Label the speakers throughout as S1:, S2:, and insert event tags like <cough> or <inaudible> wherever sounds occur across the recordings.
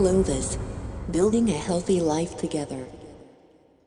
S1: Clovis, building a healthy life together.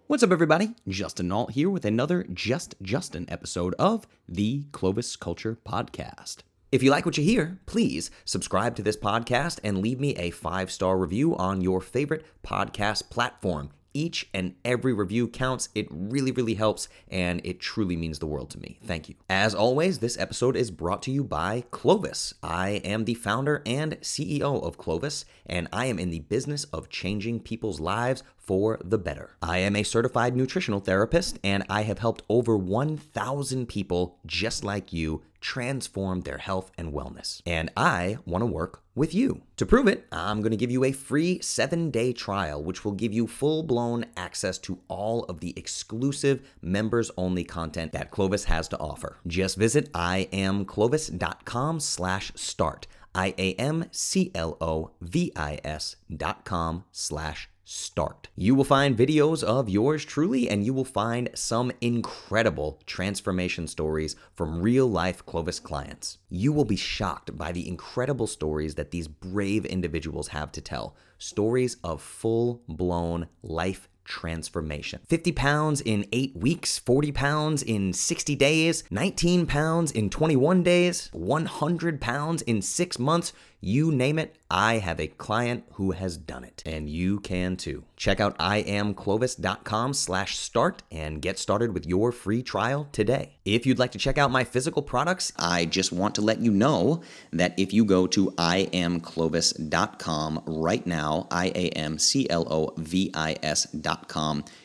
S2: What's up, everybody? Justin Nault here with another Just Justin episode of the Clovis Culture Podcast. If you like what you hear, please subscribe to this podcast and leave me a five star review on your favorite podcast platform. Each and every review counts. It really, really helps, and it truly means the world to me. Thank you. As always, this episode is brought to you by Clovis. I am the founder and CEO of Clovis, and I am in the business of changing people's lives for the better. I am a certified nutritional therapist, and I have helped over 1,000 people just like you transform their health and wellness. And I want to work with you. To prove it, I'm going to give you a free seven day trial, which will give you full blown access to all of the exclusive members only content that Clovis has to offer. Just visit iamclovis.com slash start. I A M C L O V I S dot com slash start. You will find videos of yours truly, and you will find some incredible transformation stories from real life Clovis clients. You will be shocked by the incredible stories that these brave individuals have to tell stories of full blown life transformation. 50 pounds in 8 weeks, 40 pounds in 60 days, 19 pounds in 21 days, 100 pounds in 6 months. You name it, I have a client who has done it, and you can too. Check out iamclovis.com slash start and get started with your free trial today. If you'd like to check out my physical products, I just want to let you know that if you go to iamclovis.com right now, I-A-M-C-L-O-V-I-S.com,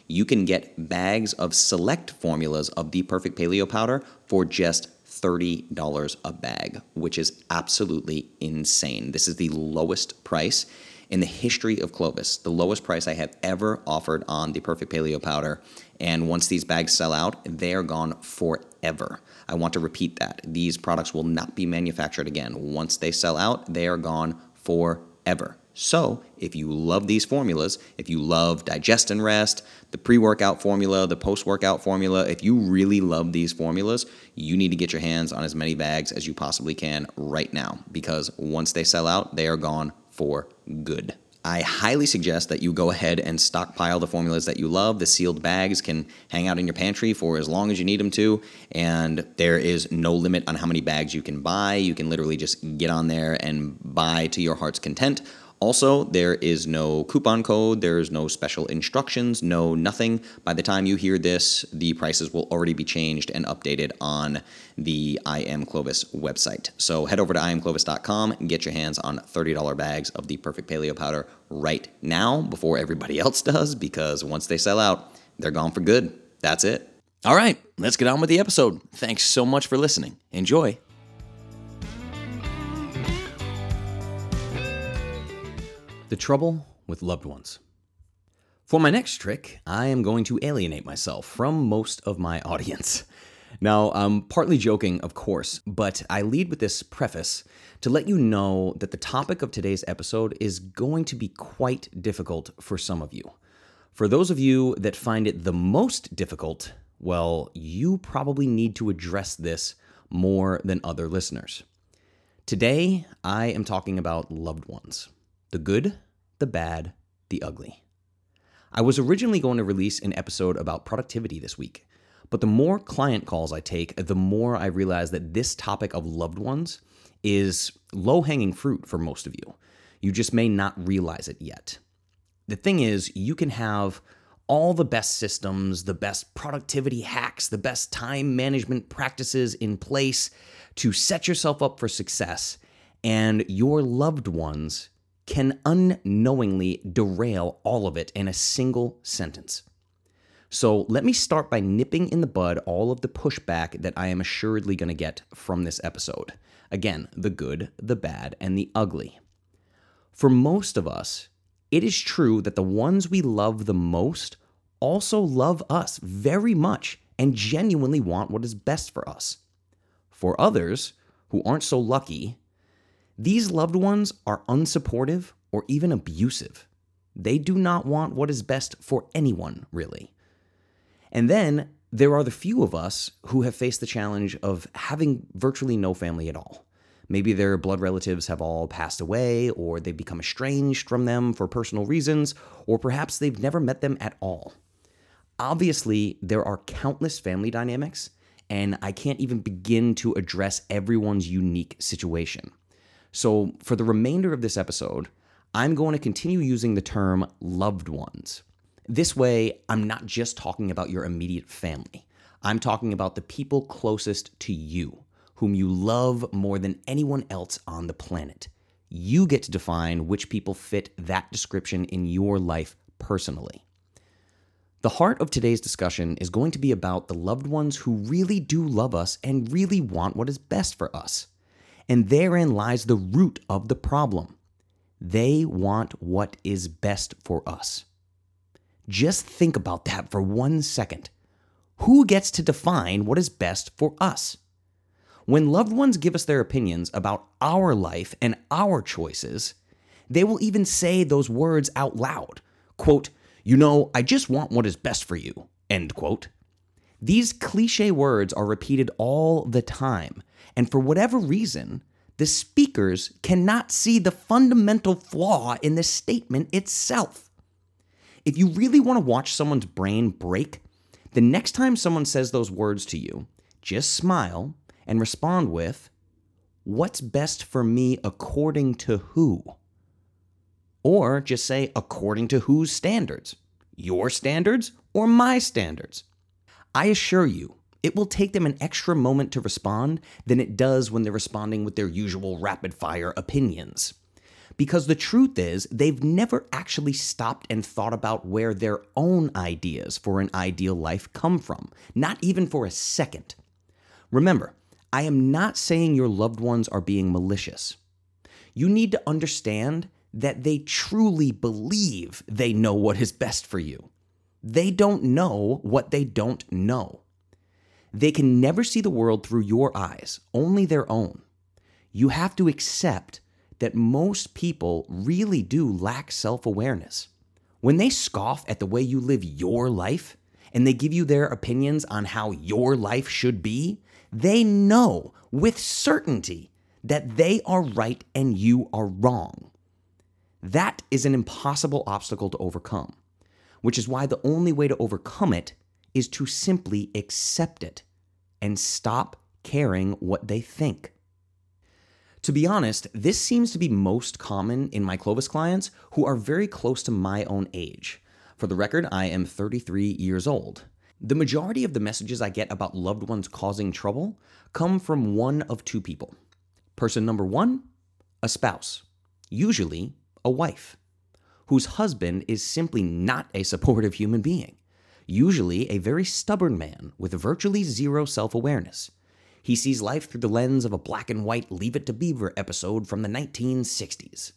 S2: you can get bags of select formulas of the Perfect Paleo Powder for just $30 a bag, which is absolutely insane. This is the lowest price in the history of Clovis, the lowest price I have ever offered on the Perfect Paleo Powder. And once these bags sell out, they are gone forever. I want to repeat that. These products will not be manufactured again. Once they sell out, they are gone forever. So, if you love these formulas, if you love Digest and Rest, the pre workout formula, the post workout formula, if you really love these formulas, you need to get your hands on as many bags as you possibly can right now because once they sell out, they are gone for good. I highly suggest that you go ahead and stockpile the formulas that you love. The sealed bags can hang out in your pantry for as long as you need them to, and there is no limit on how many bags you can buy. You can literally just get on there and buy to your heart's content. Also, there is no coupon code, there's no special instructions, no nothing. By the time you hear this, the prices will already be changed and updated on the I Am Clovis website. So head over to iamclovis.com and get your hands on $30 bags of the Perfect Paleo Powder right now before everybody <laughs> else does, because once they sell out, they're gone for good. That's it. All right, let's get on with the episode. Thanks so much for listening. Enjoy. The trouble with loved ones. For my next trick, I am going to alienate myself from most of my audience. <laughs> Now, I'm partly joking, of course, but I lead with this preface to let you know that the topic of today's episode is going to be quite difficult for some of you. For those of you that find it the most difficult, well, you probably need to address this more than other listeners. Today, I am talking about loved ones the good, the bad, the ugly. I was originally going to release an episode about productivity this week, but the more client calls I take, the more I realize that this topic of loved ones is low hanging fruit for most of you. You just may not realize it yet. The thing is, you can have all the best systems, the best productivity hacks, the best time management practices in place to set yourself up for success, and your loved ones can unknowingly derail all of it in a single sentence. So let me start by nipping in the bud all of the pushback that I am assuredly going to get from this episode. Again, the good, the bad, and the ugly. For most of us, it is true that the ones we love the most also love us very much and genuinely want what is best for us. For others, who aren't so lucky, these loved ones are unsupportive or even abusive. They do not want what is best for anyone, really. And then there are the few of us who have faced the challenge of having virtually no family at all. Maybe their blood relatives have all passed away, or they've become estranged from them for personal reasons, or perhaps they've never met them at all. Obviously, there are countless family dynamics, and I can't even begin to address everyone's unique situation. So, for the remainder of this episode, I'm going to continue using the term loved ones. This way, I'm not just talking about your immediate family. I'm talking about the people closest to you, whom you love more than anyone else on the planet. You get to define which people fit that description in your life personally. The heart of today's discussion is going to be about the loved ones who really do love us and really want what is best for us. And therein lies the root of the problem. They want what is best for us. Just think about that for one second. Who gets to define what is best for us? When loved ones give us their opinions about our life and our choices, they will even say those words out loud. Quote, you know, I just want what is best for you. End quote. These cliche words are repeated all the time, and for whatever reason, the speakers cannot see the fundamental flaw in the statement itself. If you really want to watch someone's brain break, the next time someone says those words to you, just smile and respond with, What's best for me according to who? Or just say, according to whose standards? Your standards or my standards? I assure you, it will take them an extra moment to respond than it does when they're responding with their usual rapid fire opinions. Because the truth is, they've never actually stopped and thought about where their own ideas for an ideal life come from, not even for a second. Remember, I am not saying your loved ones are being malicious. You need to understand that they truly believe they know what is best for you. They don't know what they don't know. They can never see the world through your eyes, only their own. You have to accept that most people really do lack self awareness. When they scoff at the way you live your life and they give you their opinions on how your life should be, they know with certainty that they are right and you are wrong. That is an impossible obstacle to overcome, which is why the only way to overcome it is to simply accept it and stop caring what they think. To be honest, this seems to be most common in my Clovis clients who are very close to my own age. For the record, I am 33 years old. The majority of the messages I get about loved ones causing trouble come from one of two people. Person number one, a spouse, usually a wife, whose husband is simply not a supportive human being, usually a very stubborn man with virtually zero self awareness. He sees life through the lens of a black and white Leave It to Beaver episode from the 1960s.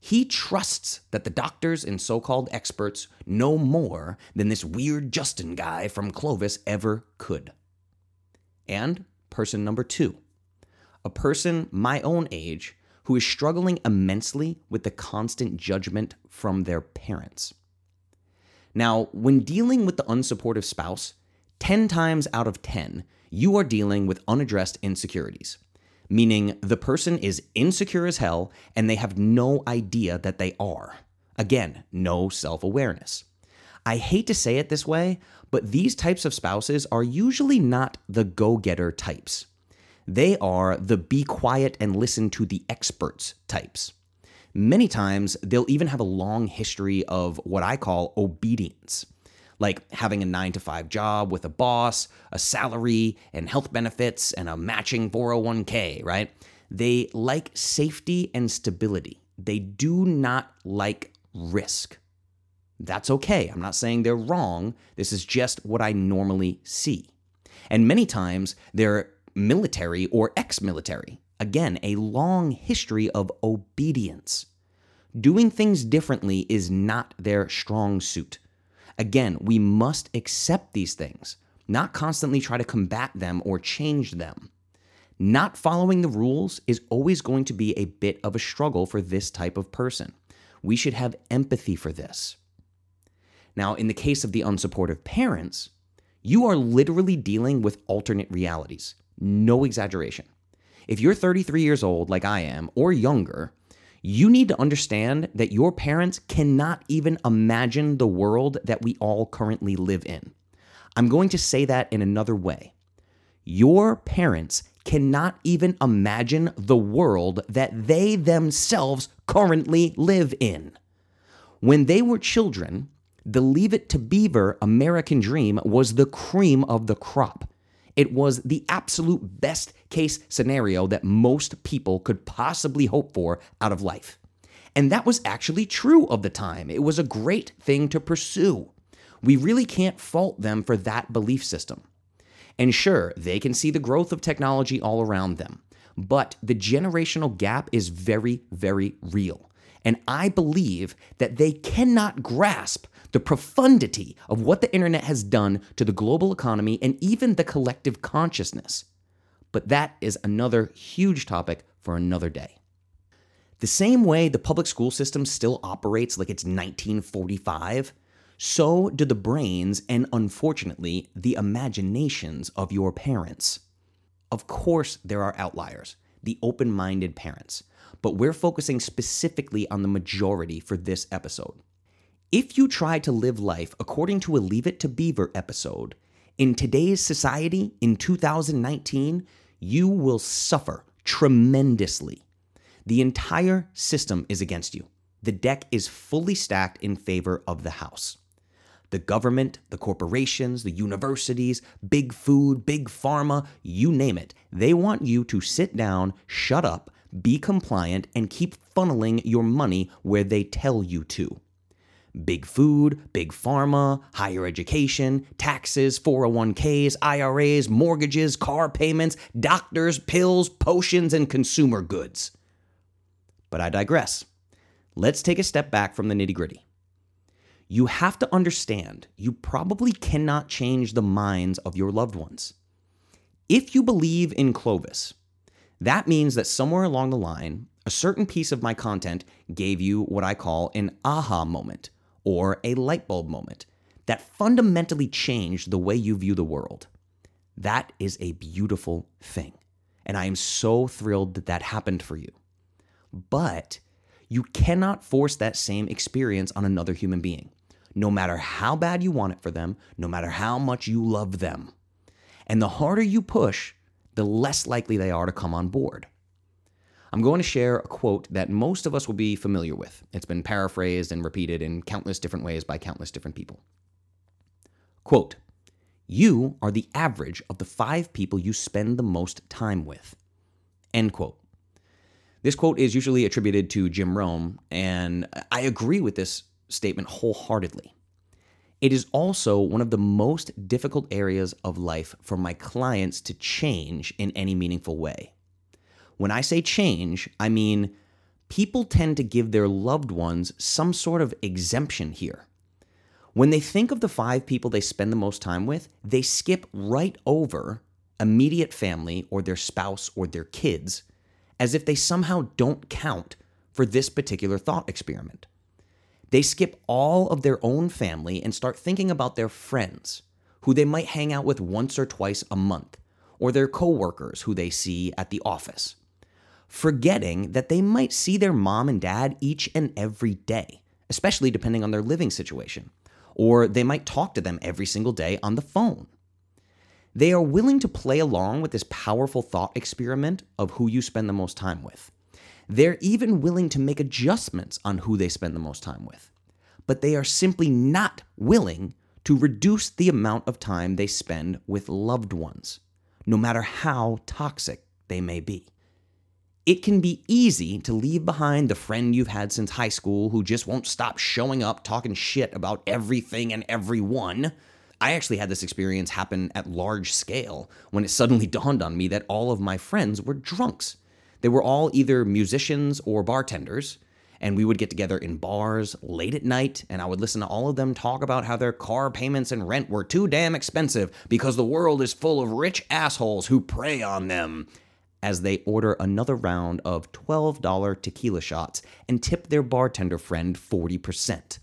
S2: He trusts that the doctors and so called experts know more than this weird Justin guy from Clovis ever could. And person number two, a person my own age who is struggling immensely with the constant judgment from their parents. Now, when dealing with the unsupportive spouse, 10 times out of 10, you are dealing with unaddressed insecurities, meaning the person is insecure as hell and they have no idea that they are. Again, no self awareness. I hate to say it this way, but these types of spouses are usually not the go getter types. They are the be quiet and listen to the experts types. Many times, they'll even have a long history of what I call obedience like having a nine to five job with a boss, a salary, and health benefits, and a matching 401k, right? They like safety and stability. They do not like risk. That's okay. I'm not saying they're wrong. This is just what I normally see. And many times they're military or ex military. Again, a long history of obedience. Doing things differently is not their strong suit. Again, we must accept these things, not constantly try to combat them or change them. Not following the rules is always going to be a bit of a struggle for this type of person. We should have empathy for this. Now, in the case of the unsupportive parents, you are literally dealing with alternate realities. No exaggeration. If you're 33 years old, like I am, or younger, you need to understand that your parents cannot even imagine the world that we all currently live in. I'm going to say that in another way. Your parents cannot even imagine the world that they themselves currently live in. When they were children, the Leave It to Beaver American dream was the cream of the crop. It was the absolute best case scenario that most people could possibly hope for out of life. And that was actually true of the time. It was a great thing to pursue. We really can't fault them for that belief system. And sure, they can see the growth of technology all around them, but the generational gap is very, very real. And I believe that they cannot grasp the profundity of what the internet has done to the global economy and even the collective consciousness. But that is another huge topic for another day. The same way the public school system still operates like it's 1945, so do the brains and, unfortunately, the imaginations of your parents. Of course, there are outliers, the open minded parents, but we're focusing specifically on the majority for this episode. If you try to live life according to a Leave It to Beaver episode, in today's society, in 2019, you will suffer tremendously. The entire system is against you. The deck is fully stacked in favor of the house. The government, the corporations, the universities, big food, big pharma, you name it, they want you to sit down, shut up, be compliant, and keep funneling your money where they tell you to. Big food, big pharma, higher education, taxes, 401ks, IRAs, mortgages, car payments, doctors, pills, potions, and consumer goods. But I digress. Let's take a step back from the nitty gritty you have to understand you probably cannot change the minds of your loved ones. If you believe in Clovis, that means that somewhere along the line, a certain piece of my content gave you what I call an aha moment or a light bulb moment that fundamentally changed the way you view the world. That is a beautiful thing. And I am so thrilled that that happened for you. But you cannot force that same experience on another human being no matter how bad you want it for them, no matter how much you love them. And the harder you push, the less likely they are to come on board. I'm going to share a quote that most of us will be familiar with. It's been paraphrased and repeated in countless different ways by countless different people. Quote, you are the average of the five people you spend the most time with. End quote. This quote is usually attributed to Jim Rohn, and I agree with this statement wholeheartedly. It is also one of the most difficult areas of life for my clients to change in any meaningful way. When I say change, I mean people tend to give their loved ones some sort of exemption here. When they think of the five people they spend the most time with, they skip right over immediate family or their spouse or their kids as if they somehow don't count for this particular thought experiment. They skip all of their own family and start thinking about their friends, who they might hang out with once or twice a month, or their coworkers who they see at the office, forgetting that they might see their mom and dad each and every day, especially depending on their living situation, or they might talk to them every single day on the phone. They are willing to play along with this powerful thought experiment of who you spend the most time with. They're even willing to make adjustments on who they spend the most time with. But they are simply not willing to reduce the amount of time they spend with loved ones, no matter how toxic they may be. It can be easy to leave behind the friend you've had since high school who just won't stop showing up talking shit about everything and everyone. I actually had this experience happen at large scale when it suddenly <laughs> dawned on me that all of my friends were drunks. They were all either musicians or bartenders, and we would get together in bars late at night, and I would listen to all of them talk about how their car payments and rent were too damn expensive because the world is full of rich assholes who prey on them. As they order another round of $12 tequila shots and tip their bartender friend 40%.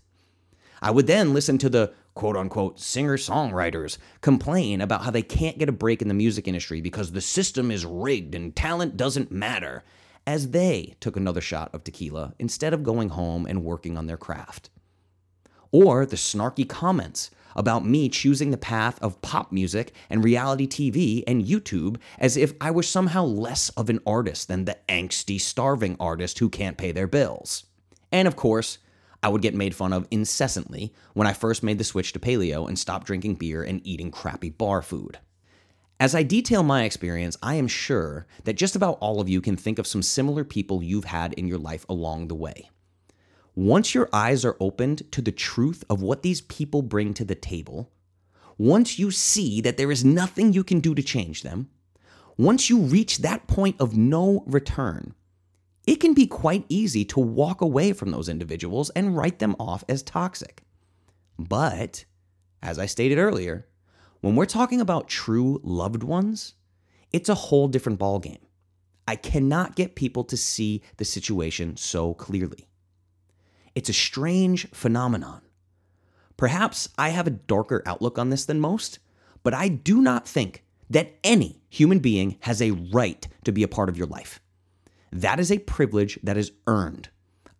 S2: I would then listen to the quote unquote singer songwriters complain about how they can't get a break in the music industry because the system is rigged and talent doesn't matter, as they took another shot of tequila instead of going home and working on their craft. Or the snarky comments about me choosing the path of pop music and reality TV and YouTube as if I was somehow less of an artist than the angsty, starving artist who can't pay their bills. And of course, I would get made fun of incessantly when I first made the switch to paleo and stopped drinking beer and eating crappy bar food. As I detail my experience, I am sure that just about all of you can think of some similar people you've had in your life along the way. Once your eyes are opened to the truth of what these people bring to the table, once you see that there is nothing you can do to change them, once you reach that point of no return, it can be quite easy to walk away from those individuals and write them off as toxic. But, as I stated earlier, when we're talking about true loved ones, it's a whole different ballgame. I cannot get people to see the situation so clearly. It's a strange phenomenon. Perhaps I have a darker outlook on this than most, but I do not think that any human being has a right to be a part of your life. That is a privilege that is earned.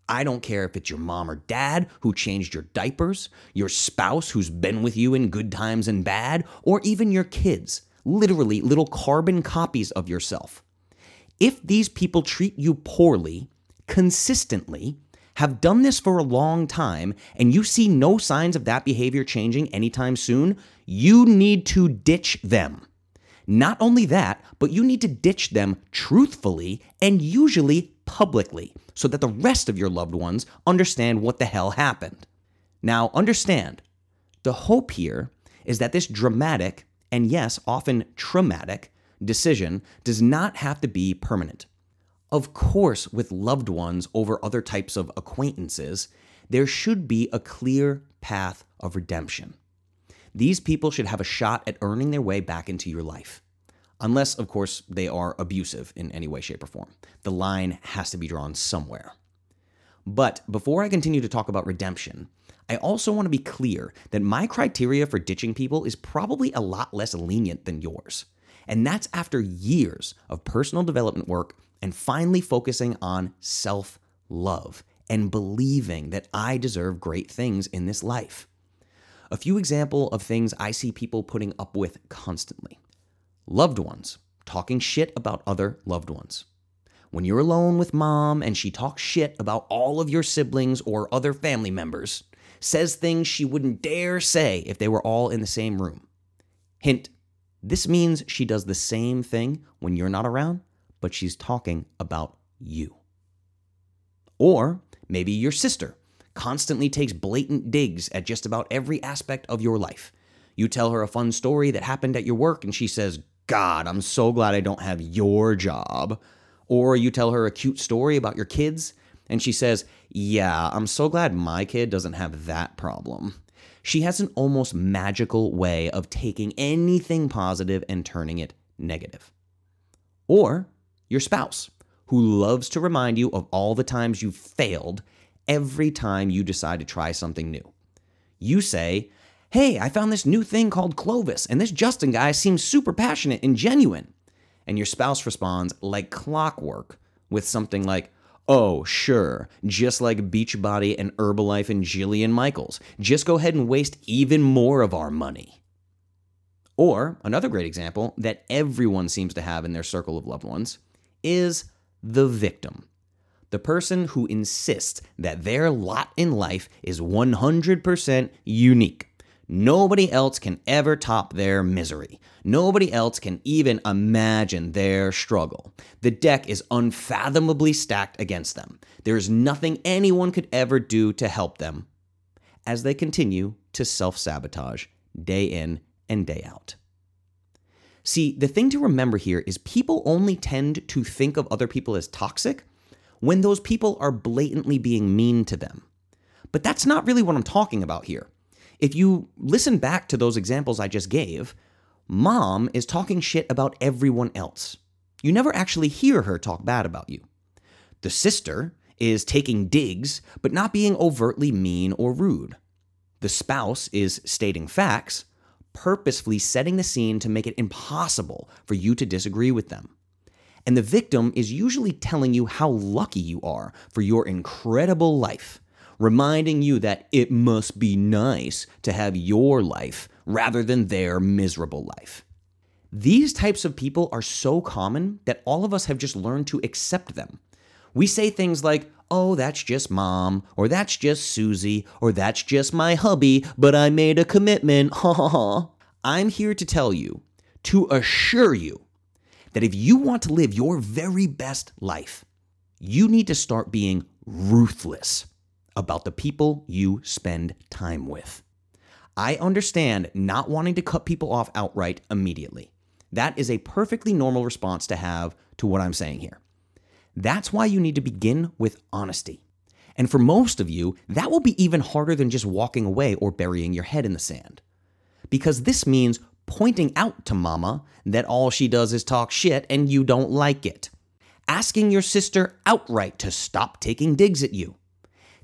S2: I don't care if it's your mom or dad who changed your diapers, your spouse who's been with you in good times and bad, or even your kids, literally little carbon copies of yourself. If these people treat you poorly, consistently, have done this for a long time and you see no signs of that behavior changing anytime soon, you need to ditch them. Not only that, but you need to ditch them truthfully and usually publicly so that the rest of your loved ones understand what the hell happened. Now, understand, the hope here is that this dramatic and yes, often traumatic decision does not have to be permanent. Of course, with loved ones over other types of acquaintances, there should be a clear path of redemption. These people should have a shot at earning their way back into your life. Unless, of course, they are abusive in any way, shape, or form. The line has to be drawn somewhere. But before I continue to talk about redemption, I also want to be clear that my criteria for ditching people is probably a lot less lenient than yours. And that's after years of personal development work and finally focusing on self love and believing that I deserve great things in this life. A few example of things I see people putting up with constantly. Loved ones talking shit about other loved ones. When you're alone with mom and she talks shit about all of your siblings or other family members, says things she wouldn't dare say if they were all in the same room. Hint, this means she does the same thing when you're not around but she's talking about you. Or maybe your sister constantly takes blatant digs at just about every aspect of your life. You tell her a fun story that happened at your work, and she says, God, I'm so glad I don't have your job. Or you tell her a cute story about your kids, and she says, Yeah, I'm so glad my kid doesn't have that problem. She has an almost magical way of taking anything positive and turning it negative. Or your spouse, who loves to remind you of all the times you've failed every time you decide to try something new. You say, Hey, I found this new thing called Clovis, and this Justin guy seems super passionate and genuine. And your spouse responds like clockwork with something like, Oh, sure, just like Beachbody and Herbalife and Jillian Michaels. Just go ahead and waste even more of our money. Or another great example that everyone seems to have in their circle of loved ones is the victim. The person who insists that their lot in life is 100% unique. Nobody else can ever top their misery. Nobody else can even imagine their struggle. The deck is unfathomably stacked against them. There is nothing anyone could ever do to help them as they continue to self sabotage day in and day out. See, the thing to remember here is people only tend to think of other people as toxic when those people are blatantly being mean to them. But that's not really what I'm talking about here. If you listen back to those examples I just gave, mom is talking shit about everyone else. You never actually hear her talk bad about you. The sister is taking digs, but not being overtly mean or rude. The spouse is stating facts, purposefully setting the scene to make it impossible for you to disagree with them. And the victim is usually telling you how lucky you are for your incredible life, reminding you that it must be nice to have your life rather than their miserable life. These types of people are so common that all of us have just learned to accept them. We say things like, oh, that's just mom, or that's just Susie, or that's just my hubby, but I made a commitment, ha ha ha. I'm here to tell you, to assure you, that if you want to live your very best life, you need to start being ruthless about the people you spend time with. I understand not wanting to cut people off outright immediately. That is a perfectly normal response to have to what I'm saying here. That's why you need to begin with honesty. And for most of you, that will be even harder than just walking away or burying your head in the sand. Because this means pointing out to mama that all she does is talk shit and you don't like it. Asking your sister outright to stop taking digs at you.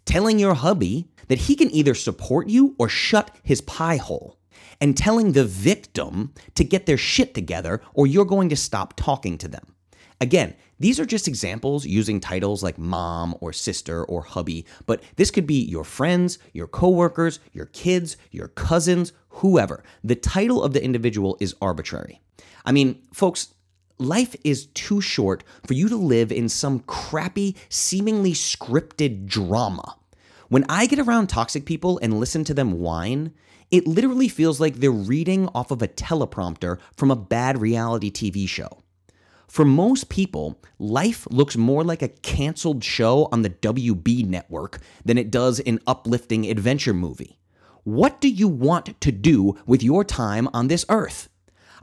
S2: Telling your hubby that he can either support you or shut his pie hole. And telling the victim to get their shit together or you're going to stop talking to them. Again, these are just examples using titles like mom or sister or hubby, but this could be your friends, your coworkers, your kids, your cousins, whoever. The title of the individual is arbitrary. I mean, folks, life is too short for you to live in some crappy, seemingly scripted drama. When I get around toxic people and listen to them whine, it literally feels like they're reading off of a teleprompter from a bad reality TV show. For most people, life looks more like a canceled show on the WB network than it does an uplifting adventure movie. What do you want to do with your time on this earth?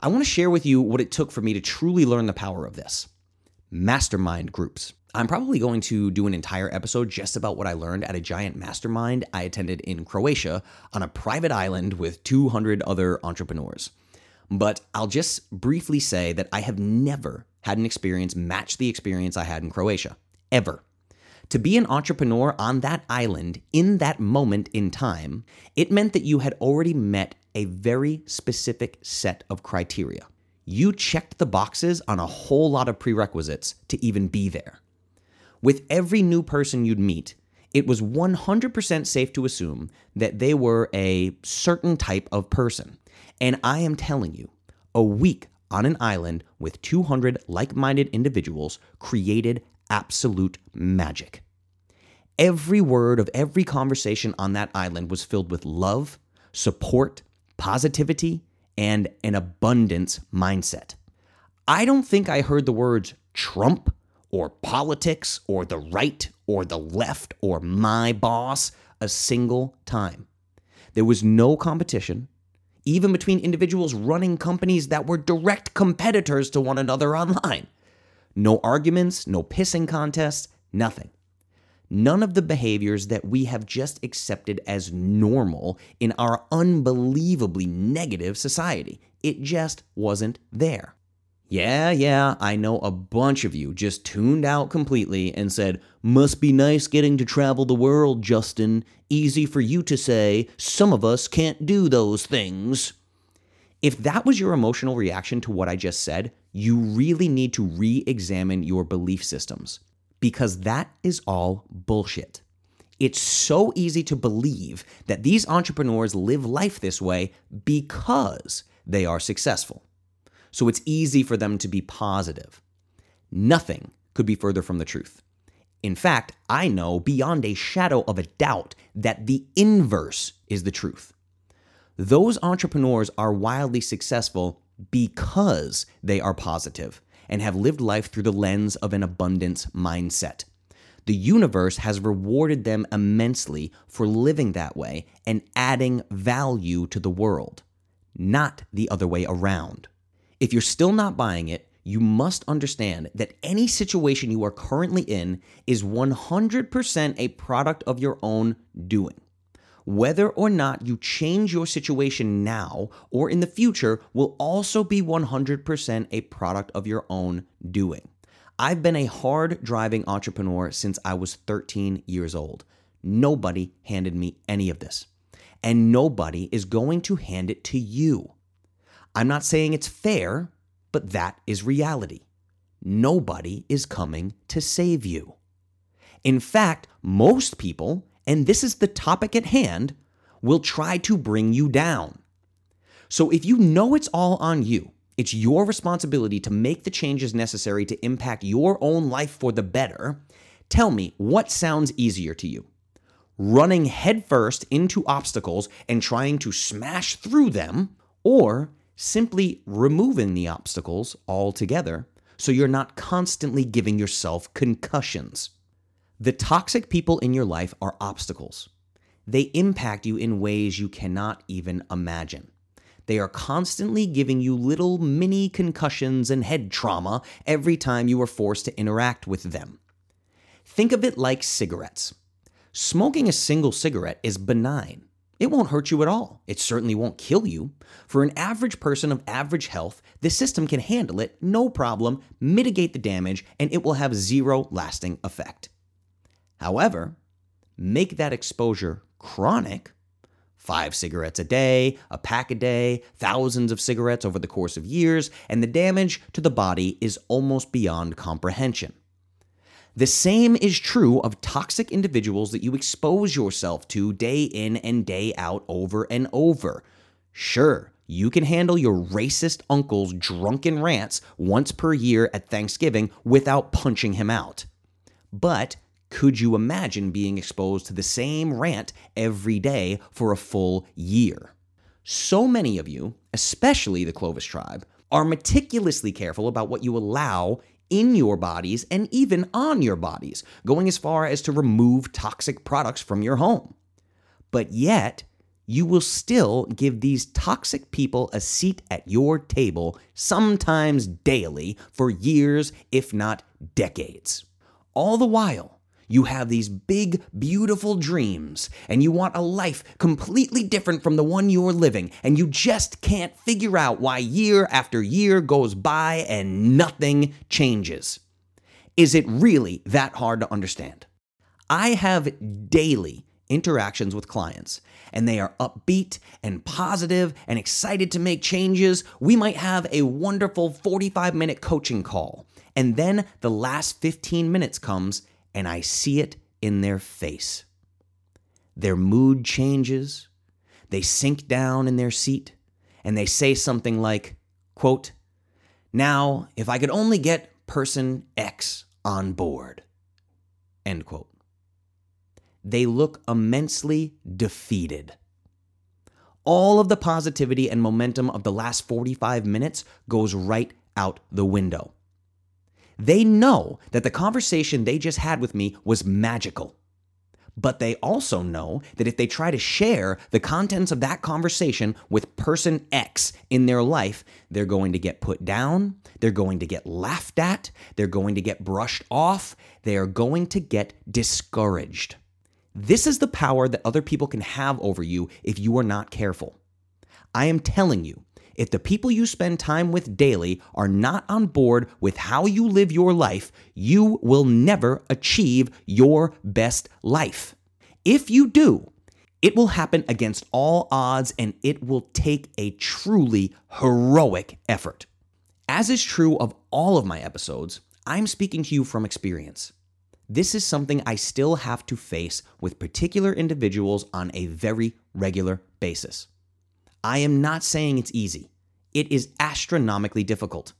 S2: I want to share with you what it took for me to truly learn the power of this mastermind groups. I'm probably going to do an entire episode just about what I learned at a giant mastermind I attended in Croatia on a private island with 200 other entrepreneurs. But I'll just briefly say that I have never had an experience match the experience I had in Croatia, ever. To be an entrepreneur on that island in that moment in time, it meant that you had already met a very specific set of criteria. You checked the boxes on a whole lot of prerequisites to even be there. With every new person you'd meet, it was 100% safe to assume that they were a certain type of person. And I am telling you, a week on an island with 200 like minded individuals created absolute magic. Every word of every conversation on that island was filled with love, support, positivity, and an abundance mindset. I don't think I heard the words Trump or politics or the right or the left or my boss a single time. There was no competition, even between individuals running companies that were direct competitors to one another online. No arguments, no pissing contests, nothing. None of the behaviors that we have just accepted as normal in our unbelievably negative society. It just wasn't there. Yeah, yeah, I know a bunch of you just tuned out completely and said, Must be nice getting to travel the world, Justin. Easy for you to say, some of us can't do those things. If that was your emotional reaction to what I just said, you really need to re examine your belief systems because that is all bullshit. It's so easy to believe that these entrepreneurs live life this way because they are successful. So it's easy for them to be positive. Nothing could be further from the truth. In fact, I know beyond a shadow of a doubt that the inverse is the truth. Those entrepreneurs are wildly successful because they are positive and have lived life through the lens of an abundance mindset. The universe has rewarded them immensely for living that way and adding value to the world, not the other way around. If you're still not buying it, you must understand that any situation you are currently in is 100% a product of your own doing. Whether or not you change your situation now or in the future will also be 100% a product of your own doing. I've been a hard driving entrepreneur since I was 13 years old. Nobody handed me any of this. and nobody is going to hand it to you. I'm not saying it's fair, but that is reality. Nobody is coming to save you. In fact, most people, and this is the topic at hand, will try to bring you down. So if you know it's all on you, it's your responsibility to make the changes necessary to impact your own life for the better. Tell me what sounds easier to you running headfirst into obstacles and trying to smash through them, or simply removing the obstacles altogether so you're not constantly giving yourself concussions. The toxic people in your life are obstacles. They impact you in ways you cannot even imagine. They are constantly giving you little mini concussions and head trauma every time you are forced to interact with them. Think of it like cigarettes. Smoking a single cigarette is benign. It won't hurt you at all. It certainly won't kill you. For an average person of average health, the system can handle it, no problem, mitigate the damage, and it will have zero lasting effect. However, make that exposure chronic five cigarettes a day, a pack a day, thousands of cigarettes over the course of years, and the damage to the body is almost beyond comprehension. The same is true of toxic individuals that you expose yourself to day in and day out over and over. Sure, you can handle your racist uncle's drunken rants once per year at Thanksgiving without punching him out. But could you imagine being exposed to the same rant every day for a full year? So many of you, especially the Clovis tribe, are meticulously careful about what you allow in your bodies and even on your bodies, going as far as to remove toxic products from your home. But yet, you will still give these toxic people a seat at your table, sometimes daily, for years, if not decades. All the while, you have these big, beautiful dreams, and you want a life completely different from the one you're living, and you just can't figure out why year after year goes by and nothing changes. Is it really that hard to understand? I have daily interactions with clients and they are upbeat and positive and excited to make changes, we might have a wonderful 45 minute coaching call. And then the last 15 minutes comes and I see it in their face. Their mood changes, they sink down in their seat, and they say something like, quote, Now, if I could only get person X on board, end quote. They look immensely defeated. All of the positivity and momentum of the last 45 minutes goes right out the window. They know that the conversation they just had with me was magical. But they also know that if they try to share the contents of that conversation with person X in their life, they're going to get put down, they're going to get laughed at, they're going to get brushed off, they are going to get discouraged. This is the power that other people can have over you if you are not careful. I am telling you, if the people you spend time with daily are not on board with how you live your life, you will never achieve your best life. If you do, it will happen against all odds and it will take a truly heroic effort. As is true of all of my episodes, I'm speaking to you from experience. This is something I still have to face with particular individuals on a very regular basis. I am not saying it's easy. It is astronomically difficult.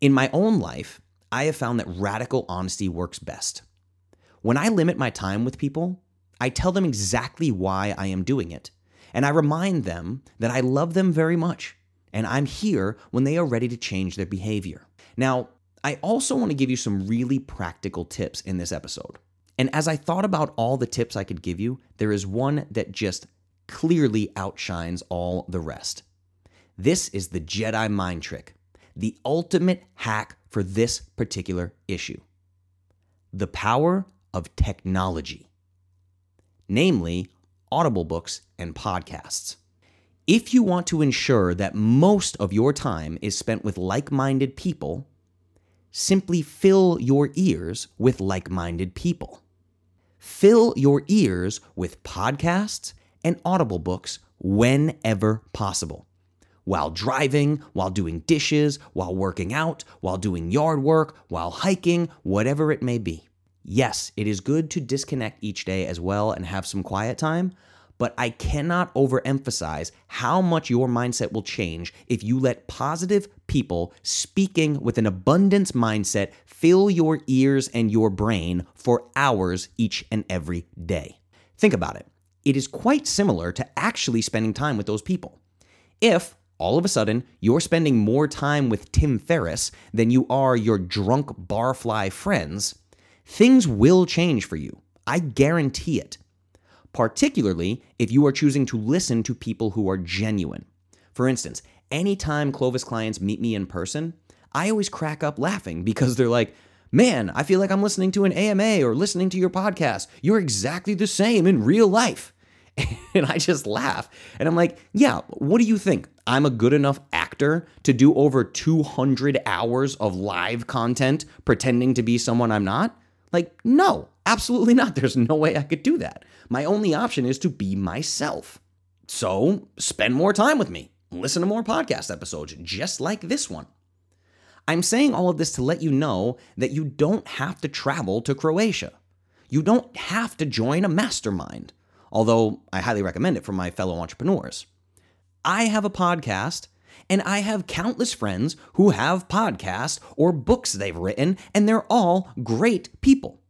S2: In my own life, I have found that radical honesty works best. When I limit my time with people, I tell them exactly why I am doing it, and I remind them that I love them very much, and I'm here when they are ready to change their behavior. Now, I also want to give you some really practical tips in this episode. And as I thought about all the tips I could give you, there is one that just clearly outshines all the rest. This is the Jedi mind trick, the ultimate hack for this particular issue the power of technology, namely audible books and podcasts. If you want to ensure that most of your time is spent with like minded people, simply fill your ears with like minded people. Fill your ears with podcasts and Audible books whenever possible. While driving, while doing dishes, while working out, while doing yard work, while hiking, whatever it may be. Yes, it is good to disconnect each day as well and have some quiet time, but I cannot overemphasize how much your mindset will change if you let positive people speaking with an abundance mindset fill your ears and your brain for hours each and every day. Think about it. It is quite similar to actually spending time with those people. If all of a sudden you're spending more time with Tim Ferriss than you are your drunk barfly friends, things will change for you. I guarantee it particularly if you are choosing to listen to people who are genuine. For instance, anytime Clovis clients meet me in person, I always crack up laughing because they're like, Man, I feel like I'm listening to an AMA or listening to your podcast. You're exactly the same in real life. <laughs> And I just laugh. And I'm like, yeah, what do you think? I'm a good enough actor to do over 200 hours of live content pretending to be someone I'm not? Like, no, absolutely not. <laughs> There's no way I could do that. My only option is to be myself. So spend more time with me. Listen to more podcast episodes just like this one. I'm saying all of this to let you know that you don't have to travel to Croatia. You don't have to join a mastermind, although I highly recommend it for my fellow entrepreneurs. I have a podcast, and I have countless friends who have podcasts or books they've written, and they're all great people.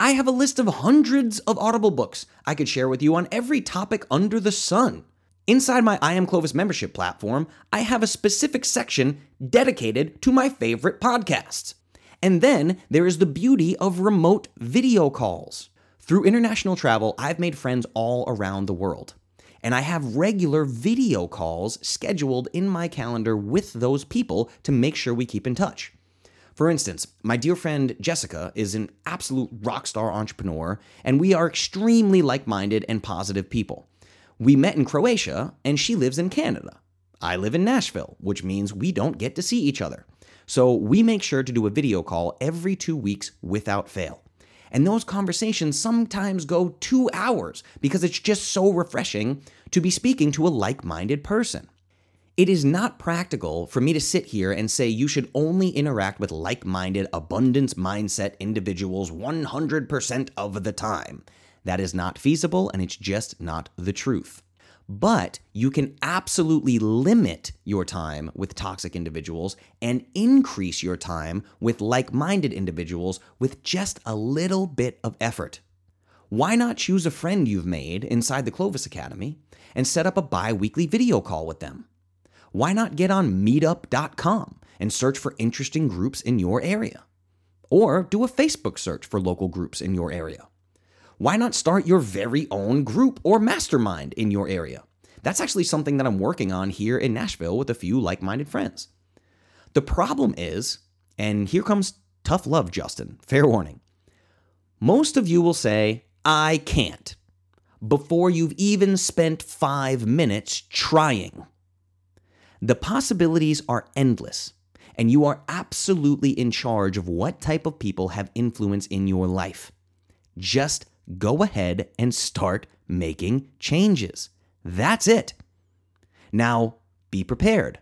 S2: I have a list of hundreds of Audible books I could share with you on every topic under the sun. Inside my I Am Clovis membership platform, I have a specific section dedicated to my favorite podcasts. And then there is the beauty of remote video calls. Through international travel, I've made friends all around the world. And I have regular video calls scheduled in my calendar with those people to make sure we keep in touch. For instance, my dear friend Jessica is an absolute rock star entrepreneur, and we are extremely like minded and positive people. We met in Croatia, and she lives in Canada. I live in Nashville, which means we don't get to see each other. So we make sure to do a video call every two weeks without fail. And those conversations sometimes go two hours because it's just so refreshing to be speaking to a like minded person. It is not practical for me to sit here and say you should only interact with like minded, abundance mindset individuals 100% of the time. That is not feasible and it's just not the truth. But you can absolutely limit your time with toxic individuals and increase your time with like minded individuals with just a little bit of effort. Why not choose a friend you've made inside the Clovis Academy and set up a bi weekly video call with them? why not get on meetup.com and search for interesting groups in your area? Or do a Facebook search for local groups in your area. Why not start your very own group or mastermind in your area? That's actually something that I'm working on here in Nashville with a few like minded friends. The problem is, and here comes tough love, Justin, fair warning. Most of you will say, I can't, before you've even spent five minutes trying. The possibilities are endless, and you are absolutely in charge of what type of people have influence in your life. Just go ahead and start making changes. That's it. Now, be prepared.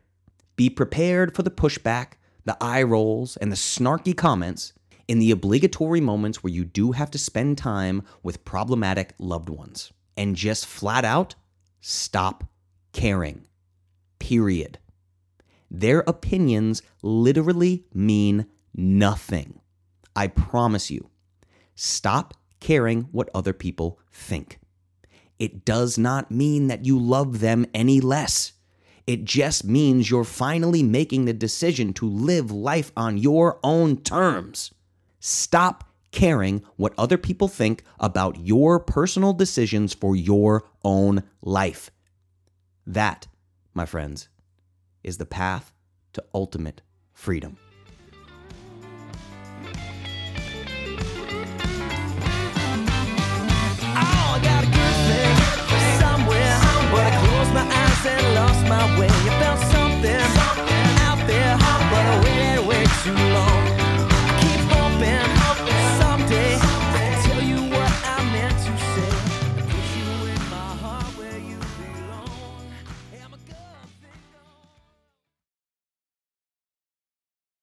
S2: Be prepared for the pushback, the eye rolls, and the snarky comments in the obligatory moments where you do have to spend time with problematic loved ones. And just flat out stop caring period. Their opinions literally mean nothing. I promise you. Stop caring what other people think. It does not mean that you love them any less. It just means you're finally making the decision to live life on your own terms. Stop caring what other people think about your personal decisions for your own life. That my friends, is the path to ultimate freedom.